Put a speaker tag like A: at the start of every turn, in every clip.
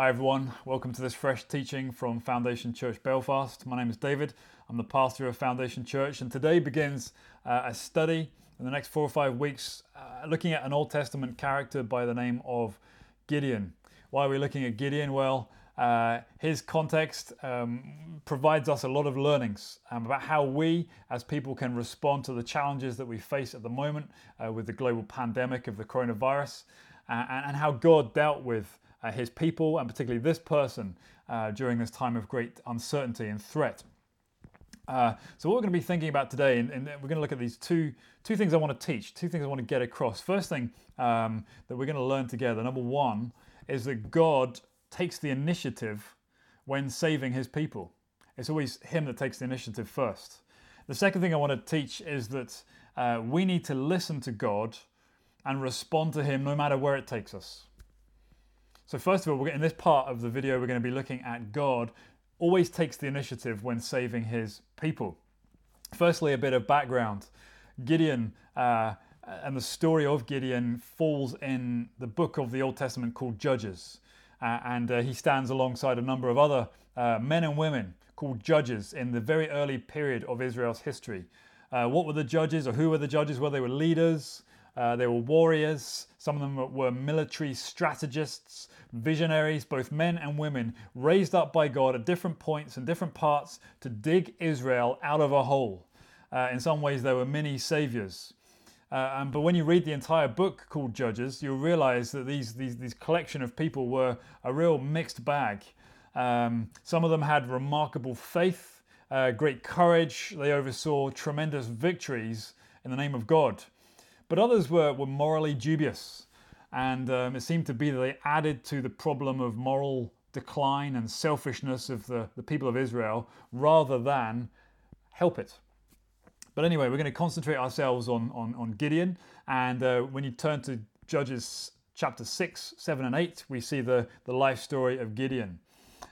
A: Hi, everyone. Welcome to this fresh teaching from Foundation Church Belfast. My name is David. I'm the pastor of Foundation Church, and today begins uh, a study in the next four or five weeks uh, looking at an Old Testament character by the name of Gideon. Why are we looking at Gideon? Well, uh, his context um, provides us a lot of learnings um, about how we as people can respond to the challenges that we face at the moment uh, with the global pandemic of the coronavirus uh, and, and how God dealt with uh, his people, and particularly this person, uh, during this time of great uncertainty and threat. Uh, so, what we're going to be thinking about today, and, and, we're going to look at these two two things I want to teach, two things I want to get across. First thing um, that we're going to learn together, number one, is that God takes the initiative when saving His people. It's always Him that takes the initiative first. The second thing I want to teach is that uh, we need to listen to God and respond to Him no matter where it takes us. So first of all, in this part of the video, we're going to be looking at God always takes the initiative when saving his people. Firstly, a bit of background. Gideon uh, and the story of Gideon falls in the book of the Old Testament called Judges. Uh, and uh, he stands alongside a number of other uh, men and women called judges in the very early period of Israel's history. Uh, what were the judges, or who were the judges? Well, they were leaders, uh, they were warriors, some of them were military strategists, visionaries, both men and women, raised up by God at different points and different parts to dig Israel out of a hole. Uh, in some ways, they were mini saviors. Uh, and, but when you read the entire book called Judges, you'll realize that these, these, these collection of people were a real mixed bag. Um, some of them had remarkable faith, uh, great courage, they oversaw tremendous victories in the name of God but others were, were morally dubious. And um, it seemed to be that they added to the problem of moral decline and selfishness of the, the people of Israel rather than help it. But anyway, we're going to concentrate ourselves on, on, on Gideon. And uh, when you turn to Judges chapter 6, 7, and 8, we see the, the life story of Gideon.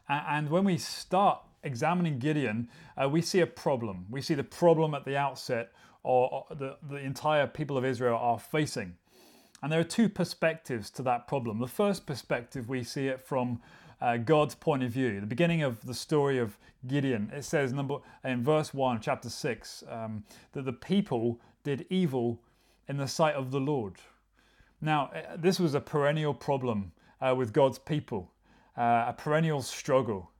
A: And when we start examining Gideon, uh, we see a problem. We see the problem at the outset or, the, the entire people of Israel are facing. And there are two perspectives to that problem. The first perspective, we see it from uh, God's point of view. The beginning of the story of Gideon, it says number in verse one, chapter six, um, that the people did evil in the sight of the Lord. Now, uh, this was a perennial problem uh, with God's people, uh, a perennial struggle.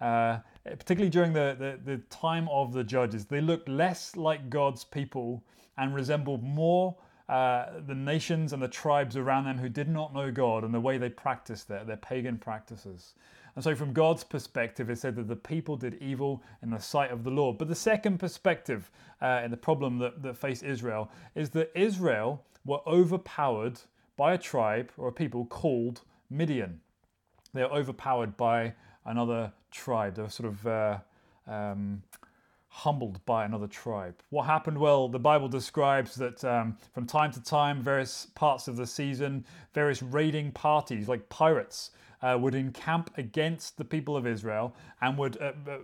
A: Uh, particularly during the, the, the, time of the judges, they looked less like God's people and resembled more uh, the nations and the tribes around them who did not know God and the way they practiced their, their pagan practices. And so, from God's perspective, it said that the people did evil in the sight of the Lord. But the second perspective uh, and the problem that, that faced Israel is that Israel were overpowered by a tribe or a people called Midian. They are overpowered by another tribe. They were sort of uh, um, humbled by another tribe. What happened? Well, the Bible describes that um, from time to time, various parts of the season, various raiding parties like pirates uh, would encamp against the people of Israel and would, uh, uh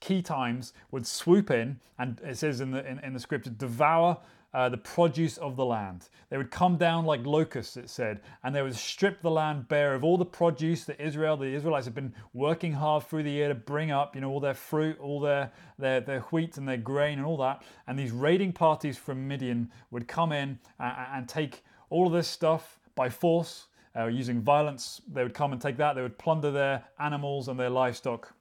A: key times, would swoop in and it says in the in, in the scripture, devour uh, the produce of the land. They would come down like locusts, it said, and they would strip the land bare of all the produce that Israel, the Israelites, had been working hard through the year to bring up, you know, all their fruit, all their, their, their wheat and their grain and all that. And these raiding parties from Midian would come in and, and take all of this stuff by force, uh, using violence. They would come and take that, they would plunder their animals and their livestock.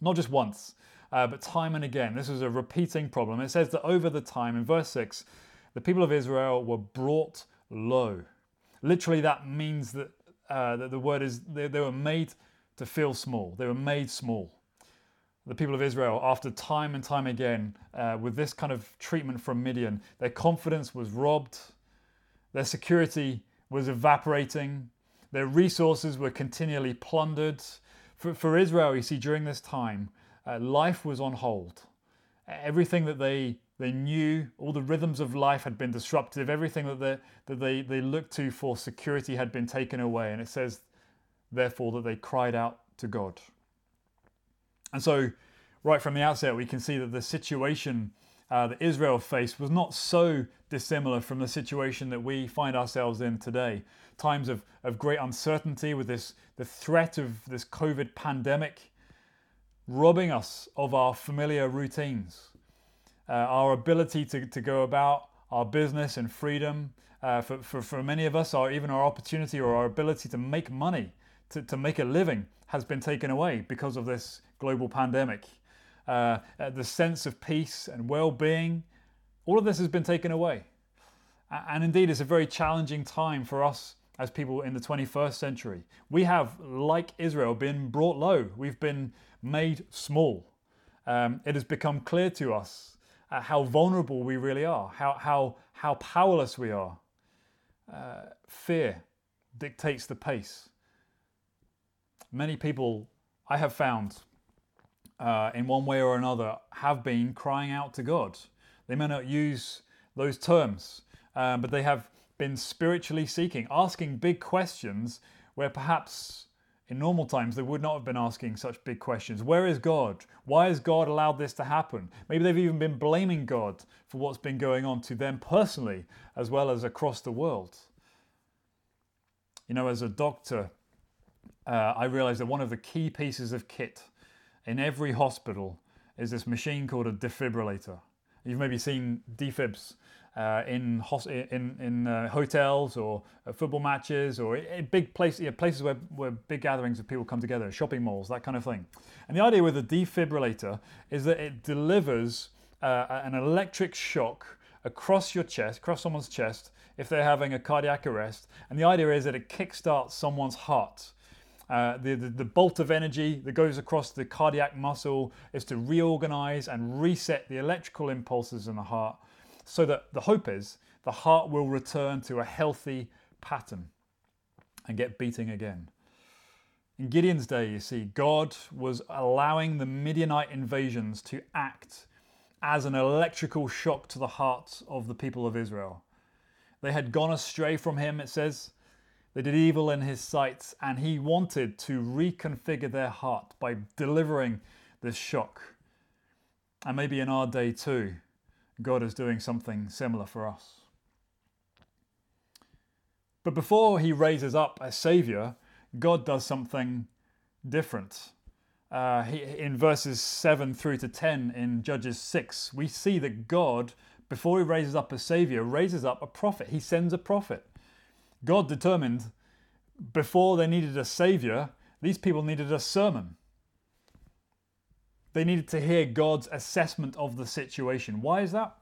A: Not just once, uh, but time and again, this was a repeating problem. It says that over the time, in verse 6, the people of Israel were brought low. Literally, that means that, uh, that the word is they, they were made to feel small, they were made small. The people of Israel, after time and time again, uh, with this kind of treatment from Midian, their confidence was robbed, their security was evaporating, their resources were continually plundered. For, for Israel, you see, during this time, uh, life was on hold. Everything that they they knew, all the rhythms of life had been disrupted. Everything that they, that they, they looked to for security had been taken away. And it says, therefore, that they cried out to God. And so, right from the outset, we can see that the situation uh, that Israel faced was not so dissimilar from the situation that we find ourselves in today. Times of, of great uncertainty with this the threat of this COVID pandemic robbing us of our familiar routines, uh, our ability to, to go about our business and freedom. Uh, for, for, for many of us, or even our opportunity or our ability to make money, to, to make a living, has been taken away because of this global pandemic. Uh, uh the sense of peace and well being, all of this has been taken away. And indeed, it's a very challenging time for us as people in the 21st century. We have, like Israel, been brought low. We've been made small. Um, it has become clear to us uh, how vulnerable we really are, how, how, how powerless we are. Uh, fear dictates the pace. Many people I have found, uh, in one way or another, have been crying out to God. They may not use those terms, um, but they have been spiritually seeking, asking big questions where perhaps in normal times they would not have been asking such big questions. Where is God? Why has God allowed this to happen? Maybe they've even been blaming God for what's been going on to them personally as well as across the world. You know, as a doctor, uh, I realized that one of the key pieces of kit in every hospital is this machine called a defibrillator. You've maybe seen defibs uh, in in in uh, hotels or uh, football matches or big places, you know, places where, where big gatherings of people come together, shopping malls, that kind of thing. And the idea with a defibrillator is that it delivers uh, an electric shock across your chest, across someone's chest, if they're having a cardiac arrest. And the idea is that it kickstarts someone's heart. Uh, the, the, the, bolt of energy that goes across the cardiac muscle is to reorganize and reset the electrical impulses in the heart so that the hope is the heart will return to a healthy pattern and get beating again. In Gideon's day, you see, God was allowing the Midianite invasions to act as an electrical shock to the hearts of the people of Israel. They had gone astray from him, it says. They did evil in his sight, and he wanted to reconfigure their heart by delivering this shock. And maybe in our day too, God is doing something similar for us. But before he raises up a savior, God does something different. Uh, he, in verses 7 through to 10 in Judges 6, we see that God, before he raises up a savior, raises up a prophet. He sends a prophet. God determined before they needed a savior, these people needed a sermon. They needed to hear God's assessment of the situation. Why is that?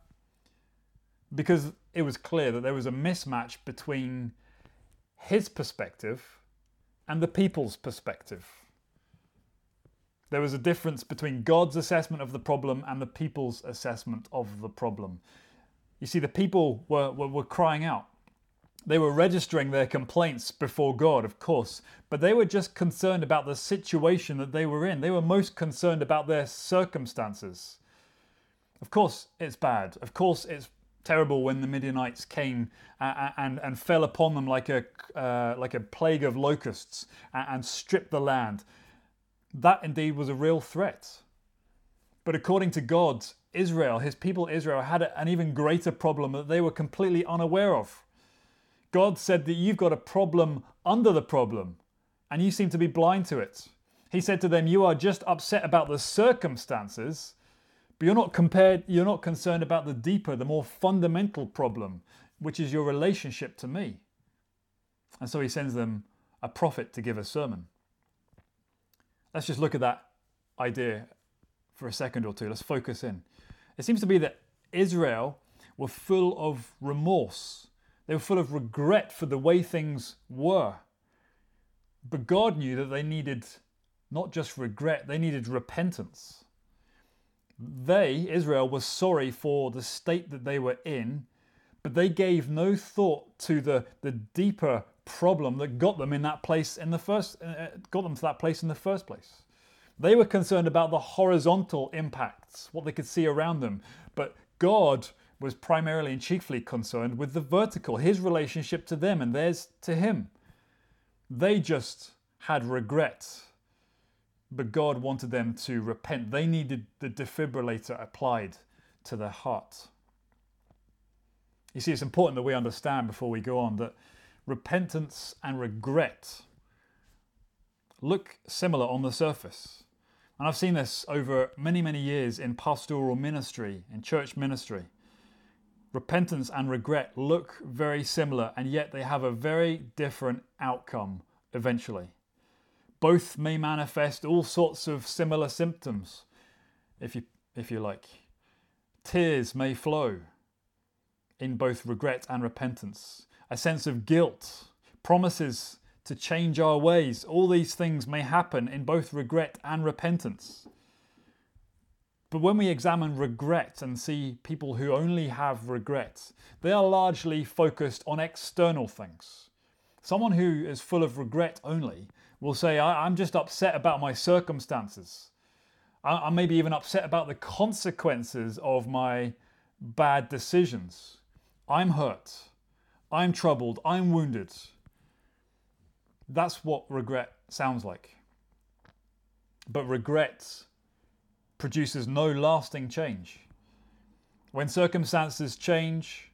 A: Because it was clear that there was a mismatch between his perspective and the people's perspective. There was a difference between God's assessment of the problem and the people's assessment of the problem. You see, the people were, were, were crying out. They were registering their complaints before God, of course, but they were just concerned about the situation that they were in. They were most concerned about their circumstances. Of course, it's bad. Of course, it's terrible when the Midianites came and, and, and fell upon them like a, uh, like a plague of locusts and, and stripped the land. That indeed was a real threat. But according to God, Israel, his people Israel, had an even greater problem that they were completely unaware of. God said that you've got a problem under the problem, and you seem to be blind to it. He said to them, You are just upset about the circumstances, but you're not compared, you're not concerned about the deeper, the more fundamental problem, which is your relationship to me. And so he sends them a prophet to give a sermon. Let's just look at that idea for a second or two. Let's focus in. It seems to be that Israel were full of remorse they were full of regret for the way things were. But God knew that they needed not just regret, they needed repentance. They, Israel, was sorry for the state that they were in, but they gave no thought to the, the deeper problem that got them in that place in the first uh, uh got them to that place in the first place. They were concerned about the horizontal impacts, what they could see around them, but God was primarily and chiefly concerned with the vertical, his relationship to them and theirs to him. They just had regret, but God wanted them to repent. They needed the defibrillator applied to their heart. You see, it's important that we understand before we go on that repentance and regret look similar on the surface. And I've seen this over many, many years in pastoral ministry, in church ministry. Repentance and regret look very similar, and yet they have a very different outcome eventually. Both may manifest all sorts of similar symptoms, if you, if you like. Tears may flow in both regret and repentance, a sense of guilt, promises to change our ways. All these things may happen in both regret and repentance. But when we examine regret and see people who only have regret, they are largely focused on external things. Someone who is full of regret only will say, I'm just upset about my circumstances. I'm maybe even upset about the consequences of my bad decisions. I'm hurt. I'm troubled. I'm wounded. That's what regret sounds like. But regret produces no lasting change. When circumstances change,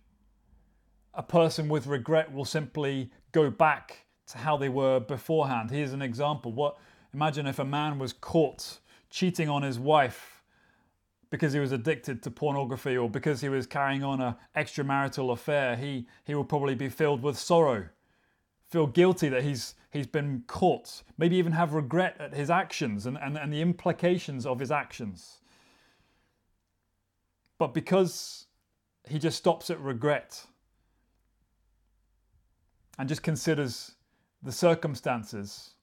A: a person with regret will simply go back to how they were beforehand. Here's an example. What imagine if a man was caught cheating on his wife because he was addicted to pornography or because he was carrying on an extramarital affair, he, he will probably be filled with sorrow, feel guilty that he's, he's been caught, maybe even have regret at his actions and, and, and the implications of his actions. But because he just stops at regret and just considers the circumstances,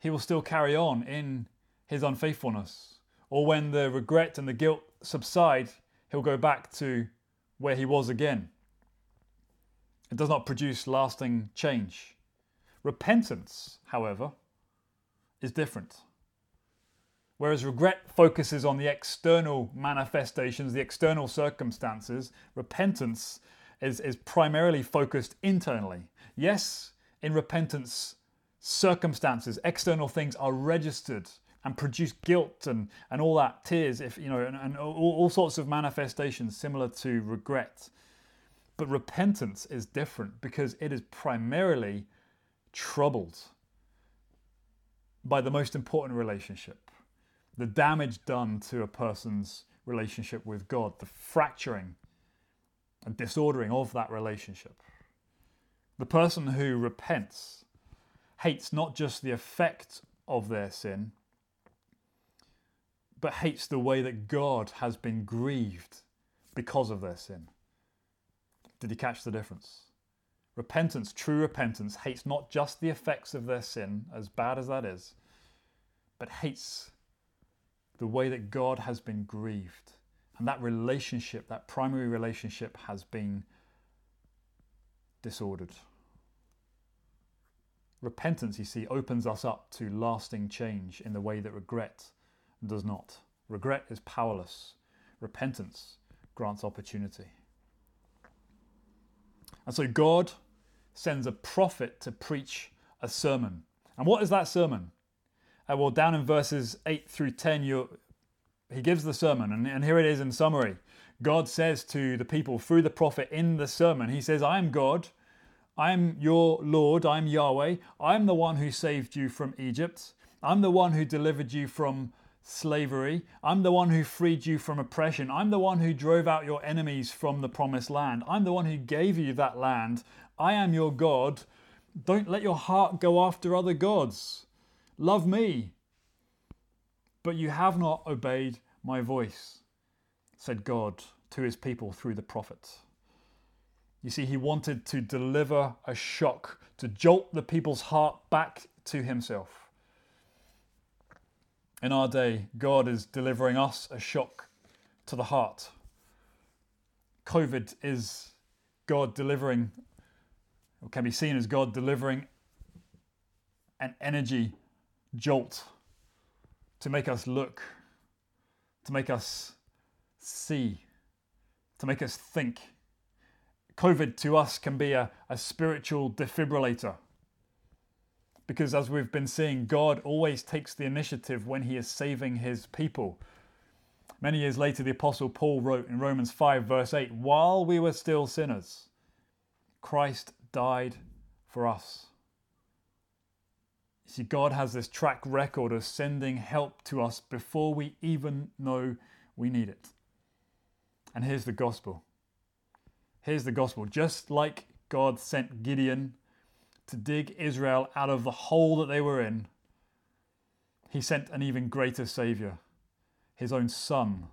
A: he will still carry on in his unfaithfulness. Or when the regret and the guilt subside, he'll go back to where he was again. It does not produce lasting change. Repentance, however, is different. Whereas regret focuses on the external manifestations, the external circumstances, repentance is, is primarily focused internally. Yes, in repentance, circumstances, external things are registered and produce guilt and, and all that, tears, if you know, and, and all, all sorts of manifestations similar to regret. But repentance is different because it is primarily troubled by the most important relationship, the damage done to a person's relationship with God, the fracturing and disordering of that relationship. The person who repents hates not just the effect of their sin, but hates the way that God has been grieved because of their sin. Did you catch the difference? Repentance, true repentance, hates not just the effects of their sin, as bad as that is, but hates the way that God has been grieved. And that relationship, that primary relationship, has been disordered. Repentance, you see, opens us up to lasting change in the way that regret does not. Regret is powerless. Repentance grants opportunity. And so God sends a prophet to preach a sermon. And what is that sermon? Uh, well, down in verses 8 through 10, he gives the sermon, and, and here it is in summary. God says to the people through the prophet in the sermon, He says, I am God, I am your Lord, I am Yahweh, I am the one who saved you from Egypt, I'm the one who delivered you from slavery. I'm the one who freed you from oppression. I'm the one who drove out your enemies from the promised land. I'm the one who gave you that land. I am your God. Don't let your heart go after other gods. Love me. But you have not obeyed my voice, said God to his people through the prophet. You see, he wanted to deliver a shock, to jolt the people's heart back to himself. In our day, God is delivering us a shock to the heart. COVID is God delivering, or can be seen as God delivering an energy jolt to make us look, to make us see, to make us think. COVID to us can be a, a spiritual defibrillator because as we've been seeing, God always takes the initiative when He is saving His people. Many years later, the Apostle Paul wrote in Romans 5, verse 8 While we were still sinners, Christ died for us. You see, God has this track record of sending help to us before we even know we need it. And here's the gospel. Here's the gospel. Just like God sent Gideon to dig Israel out of the hole that they were in, he sent an even greater Saviour, his own Son,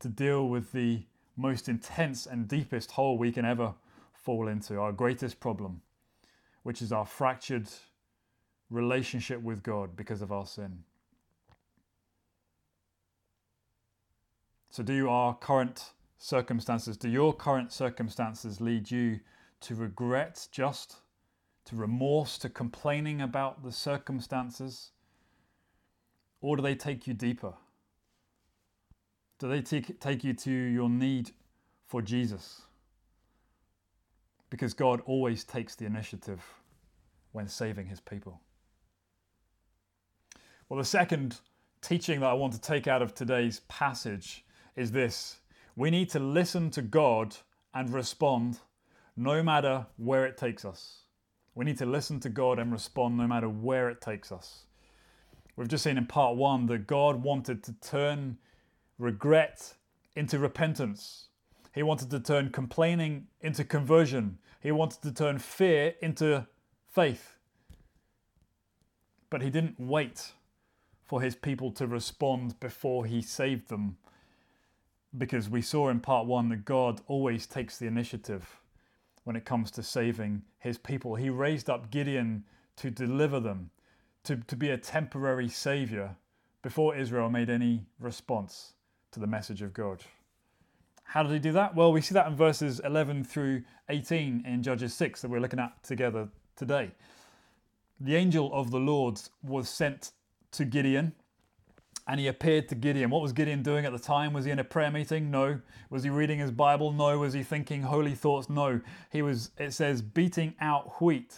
A: to deal with the most intense and deepest hole we can ever fall into, our greatest problem, which is our fractured relationship with God because of our sin. So, do our current circumstances, do your current circumstances lead you to regret just, to remorse, to complaining about the circumstances? Or do they take you deeper? Do they take, take you to your need for Jesus? Because God always takes the initiative when saving his people. Well, the second teaching that I want to take out of today's passage is this we need to listen to God and respond no matter where it takes us. We need to listen to God and respond no matter where it takes us. We've just seen in part one that God wanted to turn regret into repentance. He wanted to turn complaining into conversion. He wanted to turn fear into faith. But he didn't wait for his people to respond before he saved them because we saw in part one that God always takes the initiative when it comes to saving his people. He raised up Gideon to deliver them, to, to be a temporary savior before Israel made any response to the message of God. How did he do that? Well, we see that in verses 11 through 18 in Judges 6 that we're looking at together today. The angel of the Lord was sent to Gideon and he appeared to Gideon. What was Gideon doing at the time? Was he in a prayer meeting? No. Was he reading his Bible? No. Was he thinking holy thoughts? No. He was, it says, beating out wheat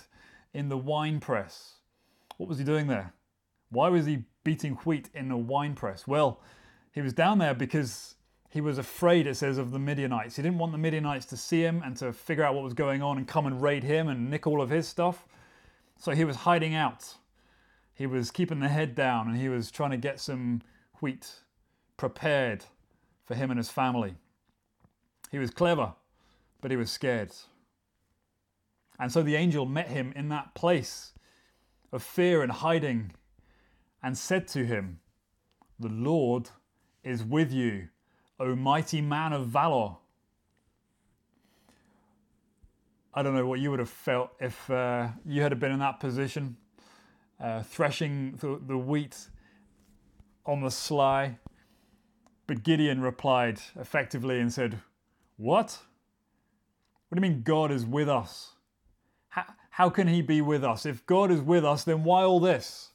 A: in the wine press. What was he doing there? Why was he beating wheat in a wine press? Well, he was down there because he was afraid, it says, of the Midianites. He didn't want the Midianites to see him and to figure out what was going on and come and raid him and nick all of his stuff. So he was hiding out he was keeping the head down and he was trying to get some wheat prepared for him and his family. He was clever, but he was scared. And so the angel met him in that place of fear and hiding and said to him, The Lord is with you, O mighty man of valor. I don't know what you would have felt if uh, you had been in that position uh, threshing the, the wheat on the sly. But Gideon replied effectively and said, What? What do you mean God is with us? How, how can he be with us? If God is with us, then why all this?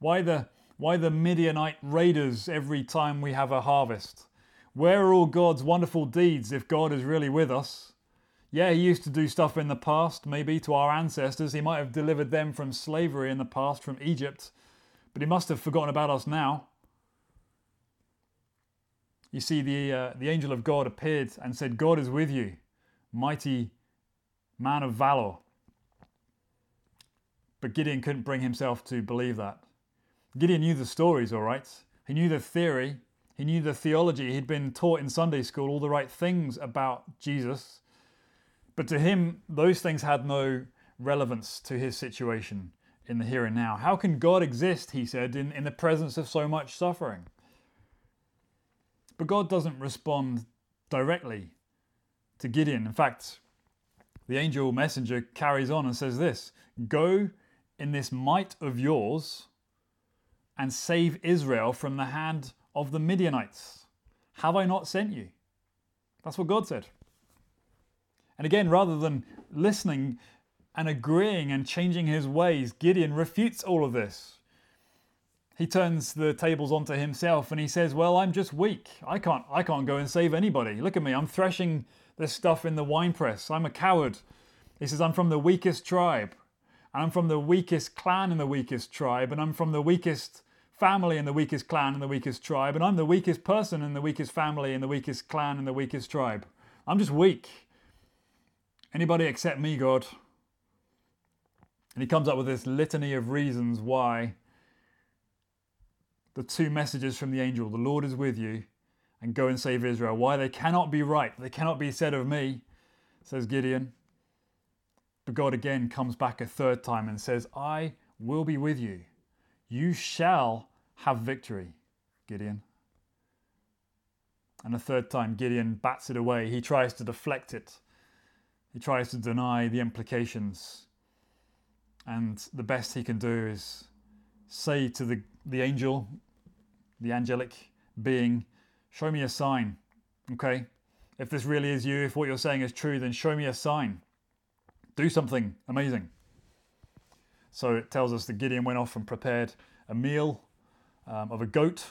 A: Why the, why the Midianite raiders every time we have a harvest? Where are all God's wonderful deeds if God is really with us? Yeah, he used to do stuff in the past, maybe to our ancestors. He might have delivered them from slavery in the past, from Egypt, but he must have forgotten about us now. You see, the, uh, the angel of God appeared and said, God is with you, mighty man of valor. But Gideon couldn't bring himself to believe that. Gideon knew the stories, all right. He knew the theory, he knew the theology. He'd been taught in Sunday school all the right things about Jesus. But to him, those things had no relevance to his situation in the here and now. How can God exist, he said, in, in the presence of so much suffering? But God doesn't respond directly to Gideon. In fact, the angel messenger carries on and says this Go in this might of yours and save Israel from the hand of the Midianites. Have I not sent you? That's what God said. And again, rather than listening and agreeing and changing his ways, Gideon refutes all of this. He turns the tables onto himself and he says, "Well, I'm just weak. I can't I can't go and save anybody. Look at me. I'm threshing this stuff in the winepress. I'm a coward." He says, "I'm from the weakest tribe. And I'm from the weakest clan in the weakest tribe, and I'm from the weakest family in the weakest clan and the weakest tribe, and I'm the weakest person in the weakest family and the weakest clan and the weakest tribe. I'm just weak. Anybody except me, God. And he comes up with this litany of reasons why the two messages from the angel, the Lord is with you, and go and save Israel, why they cannot be right, they cannot be said of me, says Gideon. But God again comes back a third time and says, I will be with you. You shall have victory, Gideon. And a third time, Gideon bats it away. He tries to deflect it, he tries to deny the implications. And the best he can do is say to the, the angel, the angelic being, Show me a sign. Okay? If this really is you, if what you're saying is true, then show me a sign. Do something amazing. So it tells us that Gideon went off and prepared a meal um, of a goat.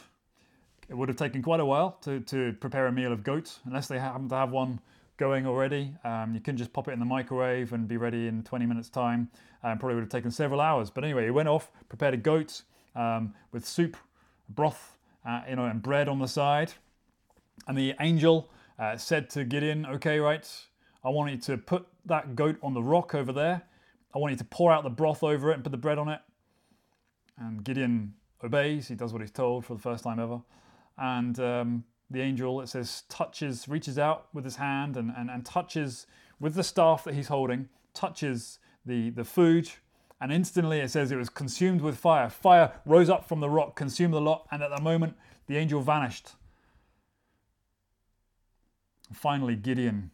A: It would have taken quite a while to, to prepare a meal of goat, unless they happen to have one going already. Um, you can just pop it in the microwave and be ready in 20 minutes' time. Um, probably would have taken several hours. But anyway, he went off, prepared a goat um, with soup, broth, uh, you know, and bread on the side. And the angel uh, said to Gideon, "Okay, right, I want you to put that goat on the rock over there. I want you to pour out the broth over it and put the bread on it." And Gideon obeys. He does what he's told for the first time ever. And um, the angel, it says, touches, reaches out with his hand and, and, and touches with the staff that he's holding, touches the, the food. And instantly it says it was consumed with fire. Fire rose up from the rock, consumed the lot, and at that moment the angel vanished. Finally, Gideon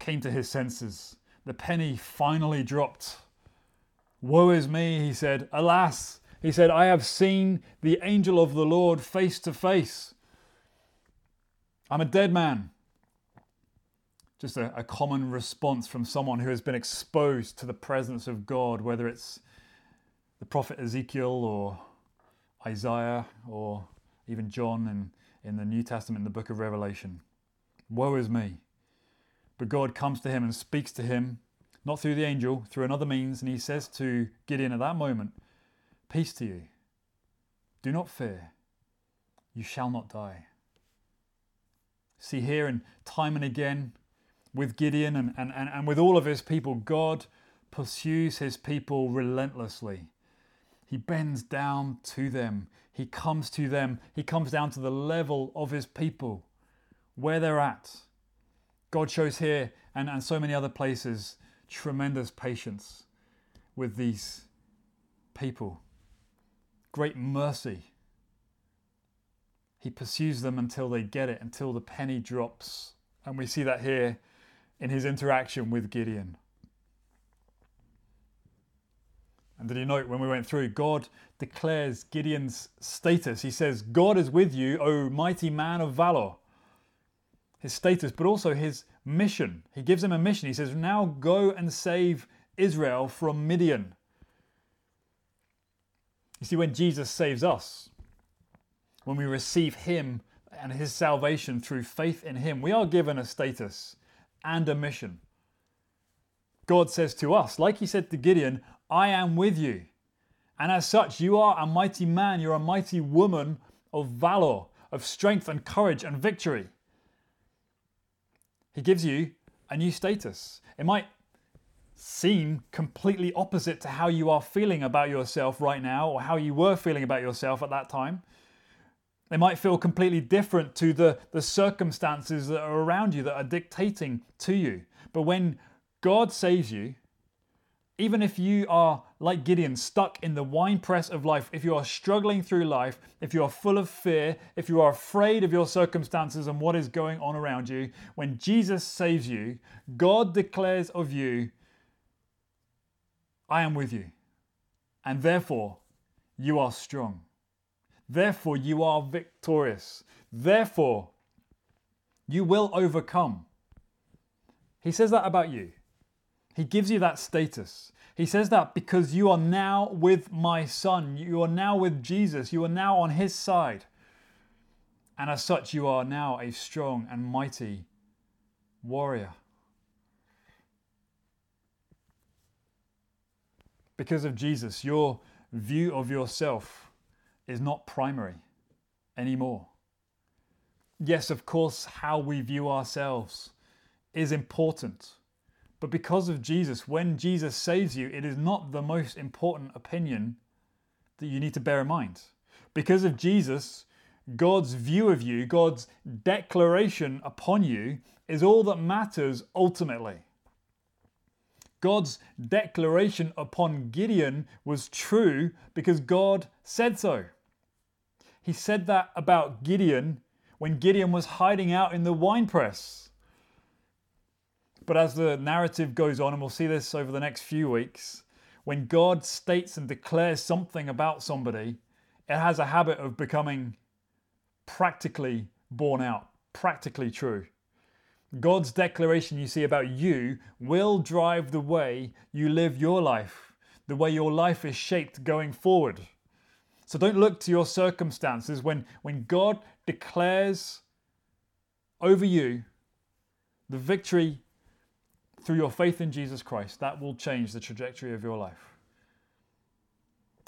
A: came to his senses. The penny finally dropped. Woe is me, he said. Alas, he said, I have seen the angel of the Lord face to face. I'm a dead man. Just a, a, common response from someone who has been exposed to the presence of God, whether it's the prophet Ezekiel or Isaiah or even John in, in the New Testament in the book of Revelation. Woe is me. But God comes to him and speaks to him, not through the angel, through another means, and he says to Gideon at that moment, Peace to you. Do not fear. You shall not die. See here, and time and again, with Gideon and, and, and, and with all of his people, God pursues his people relentlessly. He bends down to them. He comes to them. He comes down to the level of his people, where they're at. God shows here and, and so many other places tremendous patience with these people great mercy. He pursues them until they get it, until the penny drops. And we see that here in his interaction with Gideon. And did you note when we went through, God declares Gideon's status. He says, God is with you, O mighty man of valor. His status, but also his mission. He gives him a mission. He says, Now go and save Israel from Midian. You see, when Jesus saves us, when we receive Him and His salvation through faith in Him, we are given a status and a mission. God says to us, like He said to Gideon, I am with you. And as such, you are a mighty man, you're a mighty woman of valor, of strength and courage and victory. He gives you a new status. It might seem completely opposite to how you are feeling about yourself right now or how you were feeling about yourself at that time. They might feel completely different to the, the circumstances that are around you that are dictating to you. But when God saves you, even if you are like Gideon, stuck in the winepress of life, if you are struggling through life, if you are full of fear, if you are afraid of your circumstances and what is going on around you, when Jesus saves you, God declares of you, I am with you, and therefore you are strong. Therefore you are victorious. Therefore you will overcome. He says that about you. He gives you that status. He says that because you are now with my son. You are now with Jesus. You are now on his side. And as such, you are now a strong and mighty warrior. Because of Jesus, your view of yourself is not primary anymore. Yes, of course, how we view ourselves is important. But because of Jesus, when Jesus saves you, it is not the most important opinion that you need to bear in mind. Because of Jesus, God's view of you, God's declaration upon you, is all that matters ultimately. God's declaration upon Gideon was true because God said so. He said that about Gideon when Gideon was hiding out in the winepress. But as the narrative goes on, and we'll see this over the next few weeks, when God states and declares something about somebody, it has a habit of becoming practically borne out, practically true. God's declaration you see about you will drive the way you live your life, the way your life is shaped going forward. So don't look to your circumstances when, when God declares over you the victory through your faith in Jesus Christ, that will change the trajectory of your life.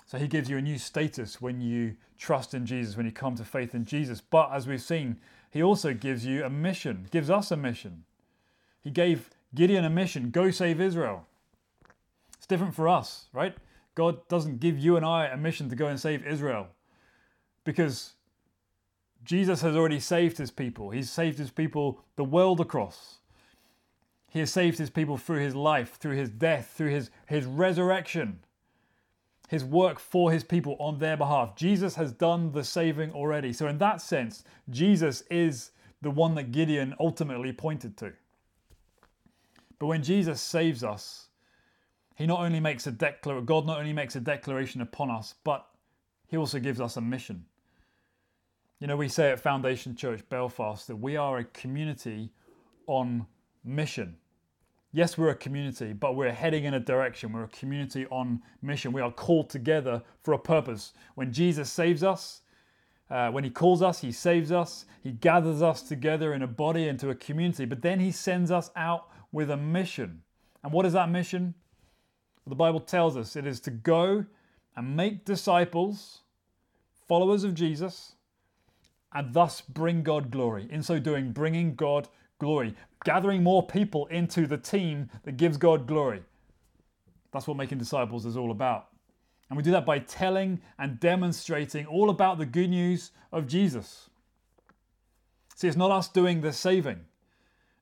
A: So he gives you a new status when you trust in Jesus, when you come to faith in Jesus. But as we've seen, he also gives you a mission, gives us a mission. He gave Gideon a mission go save Israel. It's different for us, right? God doesn't give you and I a mission to go and save Israel because Jesus has already saved his people. He's saved his people the world across. He has saved his people through his life, through his death, through his, his resurrection, his work for his people on their behalf. Jesus has done the saving already. So, in that sense, Jesus is the one that Gideon ultimately pointed to. But when Jesus saves us, he not only makes a declaration, God not only makes a declaration upon us, but he also gives us a mission. You know, we say at Foundation Church Belfast that we are a community on mission. Yes, we're a community, but we're heading in a direction. We're a community on mission. We are called together for a purpose. When Jesus saves us, uh, when He calls us, He saves us, He gathers us together in a body into a community, but then He sends us out with a mission. And what is that mission? Well, the Bible tells us it is to go and make disciples, followers of Jesus, and thus bring God glory. In so doing, bringing God glory, gathering more people into the team that gives God glory. That's what making disciples is all about. And we do that by telling and demonstrating all about the good news of Jesus. See, it's not us doing the saving.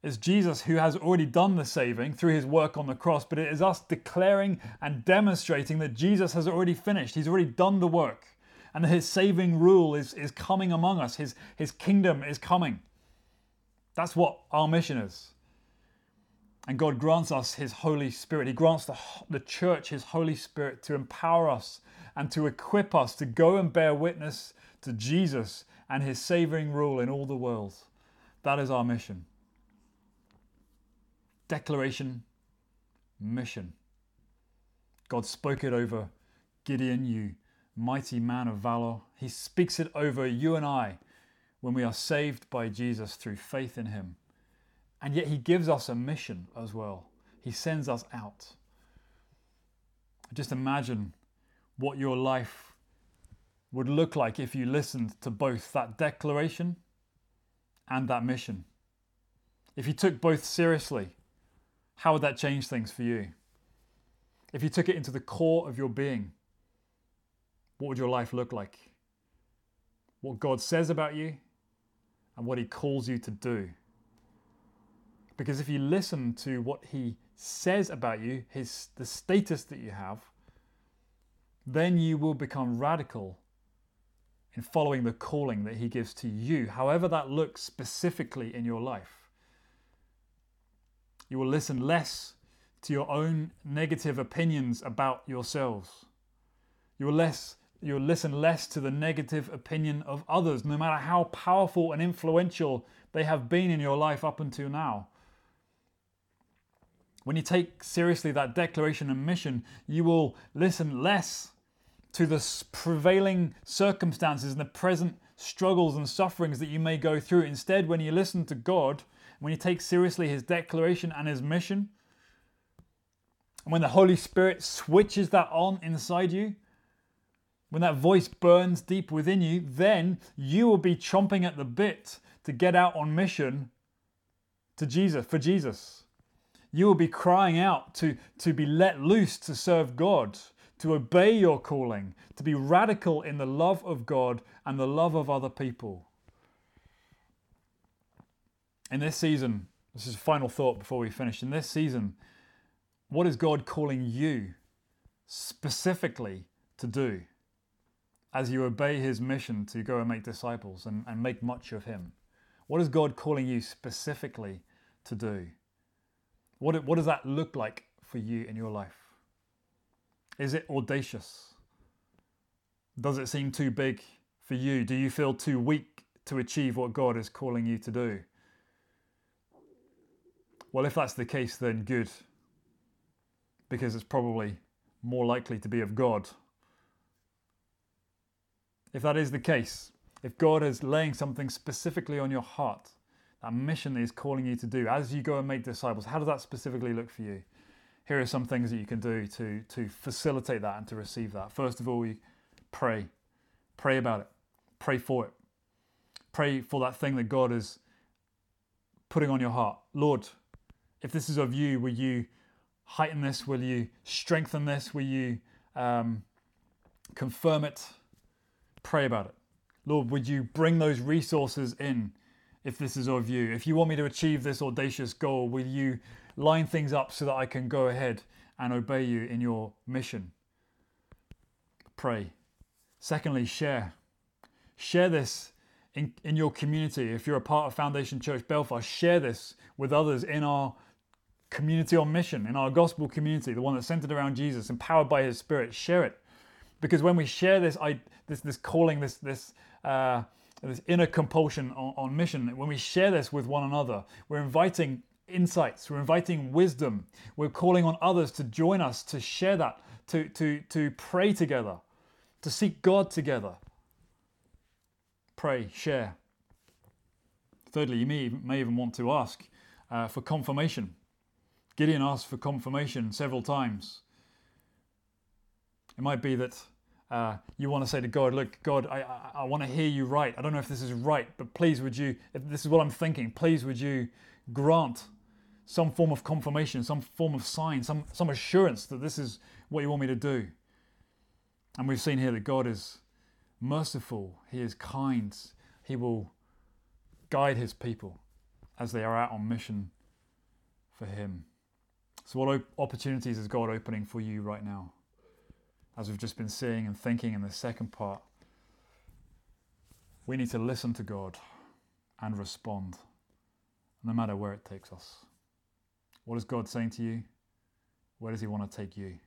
A: It's Jesus who has already done the saving through his work on the cross, but it is us declaring and demonstrating that Jesus has already finished. He's already done the work, and that his saving rule is, is coming among us. His, his kingdom is coming. That's what our mission is. And God grants us His Holy Spirit. He grants the, the church His Holy Spirit to empower us and to equip us to go and bear witness to Jesus and His saving rule in all the world. That is our mission. Declaration, mission. God spoke it over Gideon, you mighty man of valor. He speaks it over you and I when we are saved by Jesus through faith in Him. And yet He gives us a mission as well, He sends us out. Just imagine what your life would look like if you listened to both that declaration and that mission. If you took both seriously, how would that change things for you? If you took it into the core of your being, what would your life look like? What God says about you and what He calls you to do. Because if you listen to what He says about you, his, the status that you have, then you will become radical in following the calling that He gives to you, however that looks specifically in your life. You will listen less to your own negative opinions about yourselves. You will less You'll listen less to the negative opinion of others, no matter how powerful and influential they have been in your life up until now. When you take seriously that declaration and mission, you will listen less to the prevailing circumstances and the present struggles and sufferings that you may go through. Instead, when you listen to God, when you take seriously His declaration and His mission, and when the Holy Spirit switches that on inside you, when that voice burns deep within you, then you will be chomping at the bit to get out on mission to Jesus, for Jesus. You will be crying out to, to be let loose to serve God, to obey your calling, to be radical in the love of God and the love of other people. In this season, this is a final thought before we finish. In this season, what is God calling you specifically to do as you obey his mission to go and make disciples and, and make much of him? What is God calling you specifically to do? What, what does that look like for you in your life? Is it audacious? Does it seem too big for you? Do you feel too weak to achieve what God is calling you to do? Well, if that's the case, then good, because it's probably more likely to be of God. If that is the case, if God is laying something specifically on your heart, that mission that He's calling you to do as you go and make disciples, how does that specifically look for you? Here are some things that you can do to, to facilitate that and to receive that. First of all, you pray. Pray about it. Pray for it. Pray for that thing that God is putting on your heart. Lord, if this is of you, will you heighten this? Will you strengthen this? Will you um, confirm it? Pray about it. Lord, would you bring those resources in if this is of you? If you want me to achieve this audacious goal, will you line things up so that I can go ahead and obey you in your mission? Pray. Secondly, share. Share this in, in your community. If you're a part of Foundation Church Belfast, share this with others in our community on mission, in our gospel community, the one that's centered around Jesus, empowered by His Spirit, share it. Because when we share this, I, this, this calling, this, this, uh, this inner compulsion on, on mission, when we share this with one another, we're inviting insights, we're inviting wisdom, we're calling on others to join us, to share that, to, to, to pray together, to seek God together. Pray, share. Thirdly, you may, may even want to ask uh, for confirmation. Gideon asked for confirmation several times. It might be that uh, you want to say to God, Look, God, I, I, I want to hear you right. I don't know if this is right, but please would you, if this is what I'm thinking, please would you grant some form of confirmation, some form of sign, some, some assurance that this is what you want me to do. And we've seen here that God is merciful, He is kind, He will guide His people as they are out on mission for Him. So, what opportunities is God opening for you right now? As we've just been seeing and thinking in the second part, we need to listen to God and respond, no matter where it takes us. What is God saying to you? Where does He want to take you?